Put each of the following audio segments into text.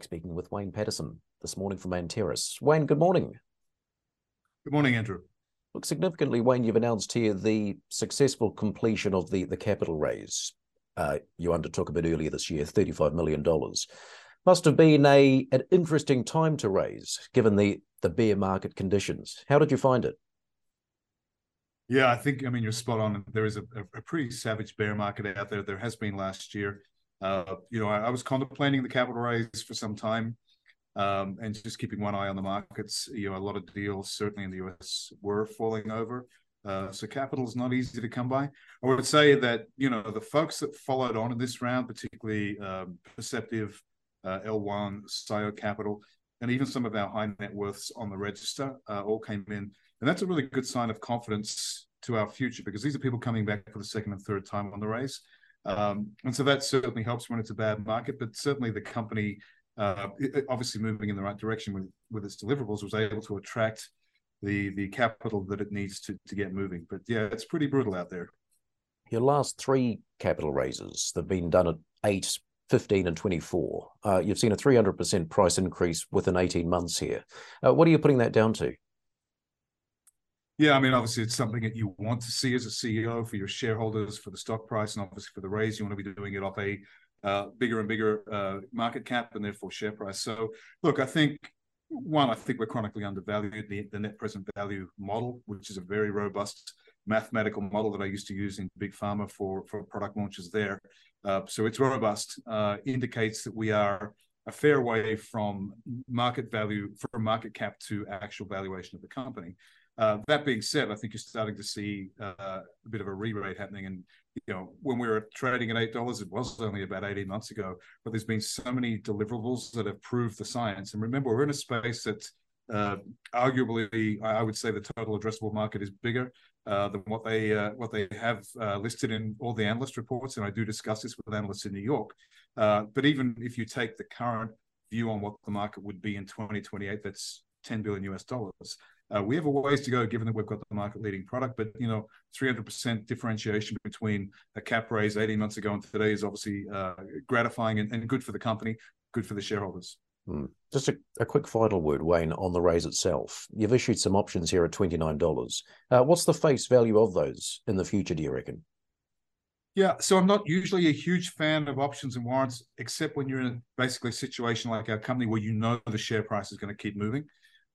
speaking with Wayne Paterson this morning from Anteris. Wayne, good morning. Good morning, Andrew. Look, significantly, Wayne, you've announced here the successful completion of the, the capital raise uh, you undertook a bit earlier this year, $35 million. Must have been a an interesting time to raise, given the, the bear market conditions. How did you find it? Yeah, I think, I mean, you're spot on. There is a, a pretty savage bear market out there. There has been last year. Uh, you know, I, I, was contemplating the capital raise for some time um, and just keeping one eye on the markets. You know, a lot of deals, certainly in the US, were falling over. Uh, so capital is not easy to come by. I would say that, you know, the folks that followed on in this round, particularly um, Perceptive, uh, L1, SIO Capital, and even some of our high net worths on the register uh, all came in. And that's a really good sign of confidence to our future because these are people coming back for the second and third time on the raise. Um, and so that certainly helps when it's a bad market, but certainly the company, uh, obviously moving in the right direction with, with its deliverables, was able to attract the the capital that it needs to, to get moving. But yeah, it's pretty brutal out there. Your last three capital raises, they've been done at 8, 15 and 24. Uh, you've seen a 300% price increase within 18 months here. Uh, what are you putting that down to? Yeah, I mean, obviously, it's something that you want to see as a CEO for your shareholders, for the stock price, and obviously for the raise. You want to be doing it off a uh, bigger and bigger uh, market cap and therefore share price. So, look, I think one, I think we're chronically undervalued. The, the net present value model, which is a very robust mathematical model that I used to use in big pharma for for product launches there. Uh, so it's robust, uh, indicates that we are a fair way from market value, from market cap to actual valuation of the company. Uh, that being said, I think you're starting to see uh, a bit of a re-rate happening. And you know, when we were trading at eight dollars, it was only about 18 months ago. But there's been so many deliverables that have proved the science. And remember, we're in a space that uh, arguably, I would say, the total addressable market is bigger uh, than what they uh, what they have uh, listed in all the analyst reports. And I do discuss this with analysts in New York. but even if you take the current view on what the market would be in 2028, that's 10 billion US dollars. Uh, we have a ways to go, given that we've got the market-leading product. But you know, 300% differentiation between a cap raise 18 months ago and today is obviously uh, gratifying and, and, good for the company, good for the shareholders. Hmm. Just a, a, quick final word, Wayne, on the raise itself. You've issued some options here at $29. Uh, what's the face value of those in the future, do you reckon? Yeah, so I'm not usually a huge fan of options and warrants, except when you're in basically a situation like our company where you know the share price is going to keep moving.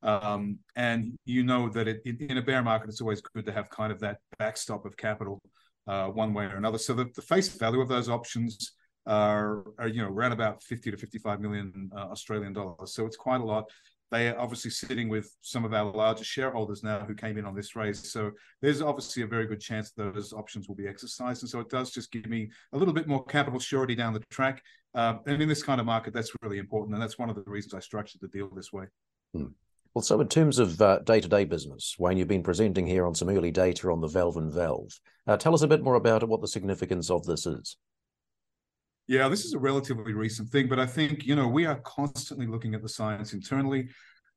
Um, and you know that it, in a bear market, it's always good to have kind of that backstop of capital uh, one way or another. So the, the face value of those options are, are, you know, around about 50 to 55 million uh, Australian dollars. So it's quite a lot. They are obviously sitting with some of our largest shareholders now who came in on this raise. So there's obviously a very good chance those options will be exercised. And so it does just give me a little bit more capital surety down the track. Uh, and in this kind of market, that's really important. And that's one of the reasons I structured the deal this way. Hmm. Well, so in terms of uh, day-to-day business, Wayne, you've been presenting here on some early data on the valve in valve. Uh, tell us a bit more about it, what the significance of this is. Yeah, this is a relatively recent thing, but I think you know we are constantly looking at the science internally,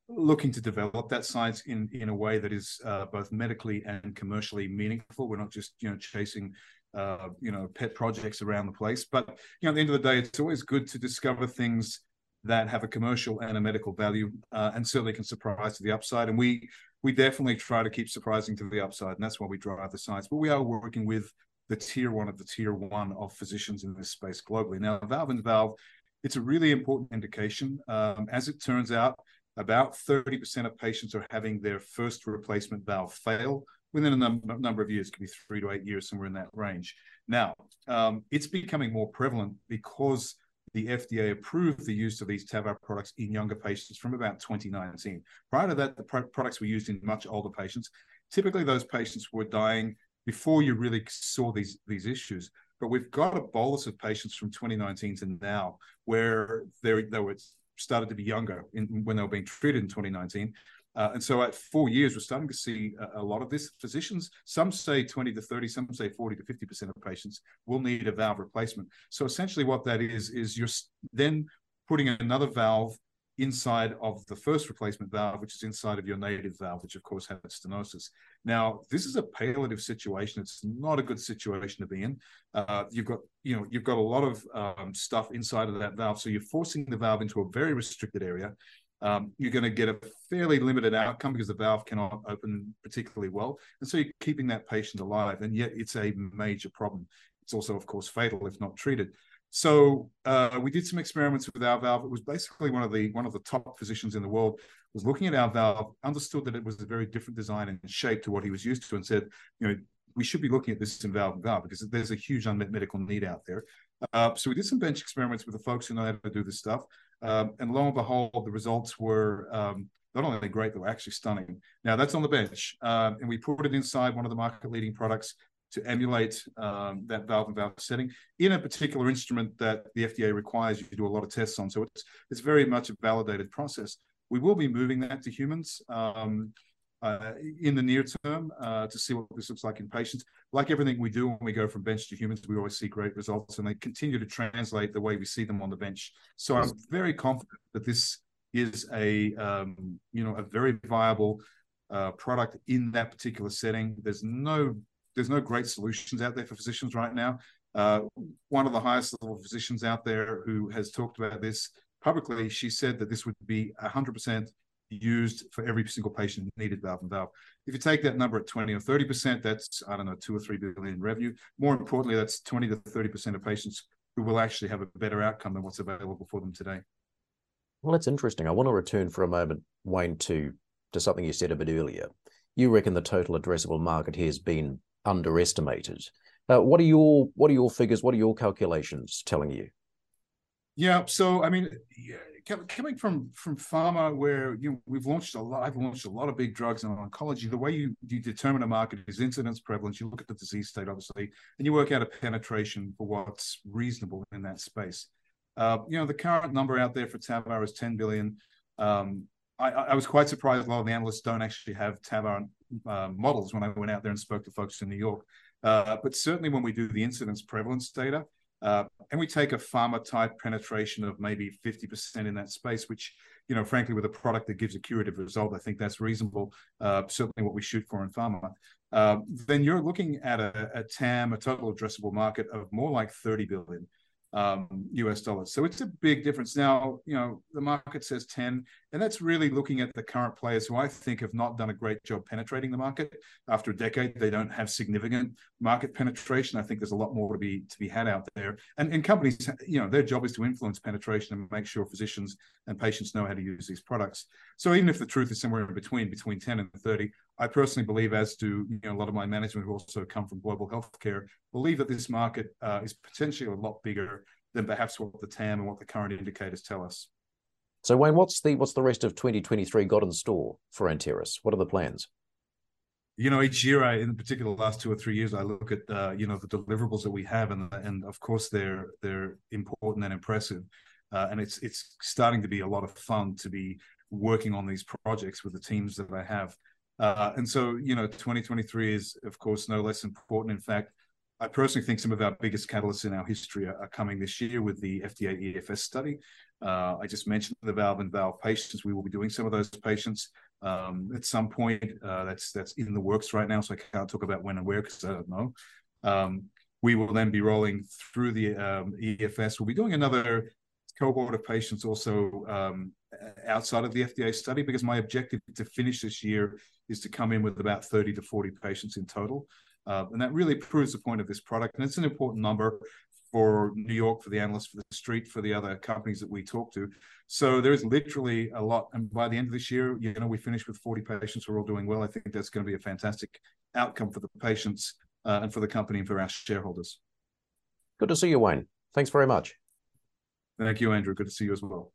looking to develop that science in in a way that is uh, both medically and commercially meaningful. We're not just you know chasing uh, you know pet projects around the place, but you know at the end of the day, it's always good to discover things that have a commercial and a medical value, uh, and certainly can surprise to the upside. And we we definitely try to keep surprising to the upside, and that's why we drive the science. But we are working with the tier one of the tier one of physicians in this space globally. Now, valve in valve, it's a really important indication. Um, as it turns out, about 30% of patients are having their first replacement valve fail within a num- number of years, it could be three to eight years, somewhere in that range. Now, um, it's becoming more prevalent because the FDA approved the use of these TAVR products in younger patients from about 2019. Prior to that, the products were used in much older patients. Typically, those patients were dying before you really saw these, these issues. But we've got a bolus of patients from 2019 to now where they, they were started to be younger in, when they were being treated in 2019. Uh, and so at four years, we're starting to see a, a, lot of this. Physicians, some say 20 to 30, some say 40 to 50% of patients will need a valve replacement. So essentially what that is, is you're then putting another valve inside of the first replacement valve, which is inside of your native valve, which of course has stenosis. Now, this is a palliative situation. It's not a good situation to be in. Uh, you've got, you know, you've got a lot of um, stuff inside of that valve, so you're forcing the valve into a very restricted area. Um, you're going to get a fairly limited outcome because the valve cannot open particularly well, and so you're keeping that patient alive, and yet it's a major problem. It's also, of course, fatal if not treated. So uh, we did some experiments with our valve. It was basically one of the one of the top physicians in the world was looking at our valve, understood that it was a very different design and shape to what he was used to, and said, you know, we should be looking at this in valve in valve because there's a huge unmet medical need out there. Uh, so we did some bench experiments with the folks who know how to do this stuff, um, and lo and behold, the results were um, not only great, they were actually stunning. Now that's on the bench, uh, and we put it inside one of the market leading products to emulate um, that valve in valve setting in a particular instrument that the FDA requires you to do a lot of tests on. So it's it's very much a validated process. We will be moving that to humans um, uh, in the near term uh, to see what this looks like in patients. Like everything we do when we go from bench to humans, we always see great results, and they continue to translate the way we see them on the bench. So I'm very confident that this is a um, you know a very viable uh, product in that particular setting. There's no there's no great solutions out there for physicians right now. Uh, one of the highest level physicians out there who has talked about this publicly, she said that this would be 100% used for every single patient needed valve in valve. If you take that number at 20 or 30%, that's, I don't know, two or three billion revenue. More importantly, that's 20 to 30% of patients who will actually have a better outcome than what's available for them today. Well, that's interesting. I want to return for a moment, Wayne, to, to something you said a bit earlier. You reckon the total addressable market here has been underestimated. Uh, what are your what are your figures? What are your calculations telling you? Yeah, so I mean, coming from from pharma, where you know, we've launched a lot, I've launched a lot of big drugs in oncology. The way you, you determine a market is incidence, prevalence. You look at the disease state, obviously, and you work out a penetration for what's reasonable in that space. Uh, you know, the current number out there for TAVR is 10 billion. Um, I, I, was quite surprised a lot of the analysts don't actually have TAVR uh, models when I went out there and spoke to folks in New York. Uh, but certainly when we do the incidence prevalence data, uh, and we take a pharma type penetration of maybe 50% in that space, which, you know, frankly, with a product that gives a curative result, I think that's reasonable, uh, certainly what we shoot for in pharma. Uh, then you're looking at a, a TAM, a total addressable market of more like 30 billion um, US dollars. So it's a big difference. Now, you know, the market says 10, and that's really looking at the current players who I think have not done a great job penetrating the market. After a decade, they don't have significant market penetration. I think there's a lot more to be to be had out there. And, and companies, you know, their job is to influence penetration and make sure physicians and patients know how to use these products. So even if the truth is somewhere in between, between 10 and 30, I personally believe, as do you know, a lot of my management who also come from global healthcare, believe that this market uh, is potentially a lot bigger than perhaps what the TAM and what the current indicators tell us. So Wayne, what's the what's the rest of 2023 got in store for Anteris? What are the plans? You know, each year, I in particular the last two or three years, I look at uh, you know the deliverables that we have, and and of course they're they're important and impressive, uh, and it's it's starting to be a lot of fun to be working on these projects with the teams that I have. Uh, and so, you know, 2023 is, of course, no less important. In fact, I personally think some of our biggest catalysts in our history are, are coming this year with the FDA EFS study. Uh, I just mentioned the valve in valve patients. We will be doing some of those patients um, at some point. Uh, that's that's in the works right now, so I can't talk about when and where because I don't know. Um, we will then be rolling through the um, EFS. We'll be doing another cohort of patients also um, outside of the FDA study because my objective to finish this year is to come in with about 30 to 40 patients in total. Uh, and that really proves the point of this product. And it's an important number for New York, for the analysts, for the street, for the other companies that we talk to. So there is literally a lot. And by the end of this year, you know, we finish with 40 patients. We're all doing well. I think that's going to be a fantastic outcome for the patients uh, and for the company and for our shareholders. Good to see you, Wayne. Thanks very much. Thank you, Andrew. Good to see you as well.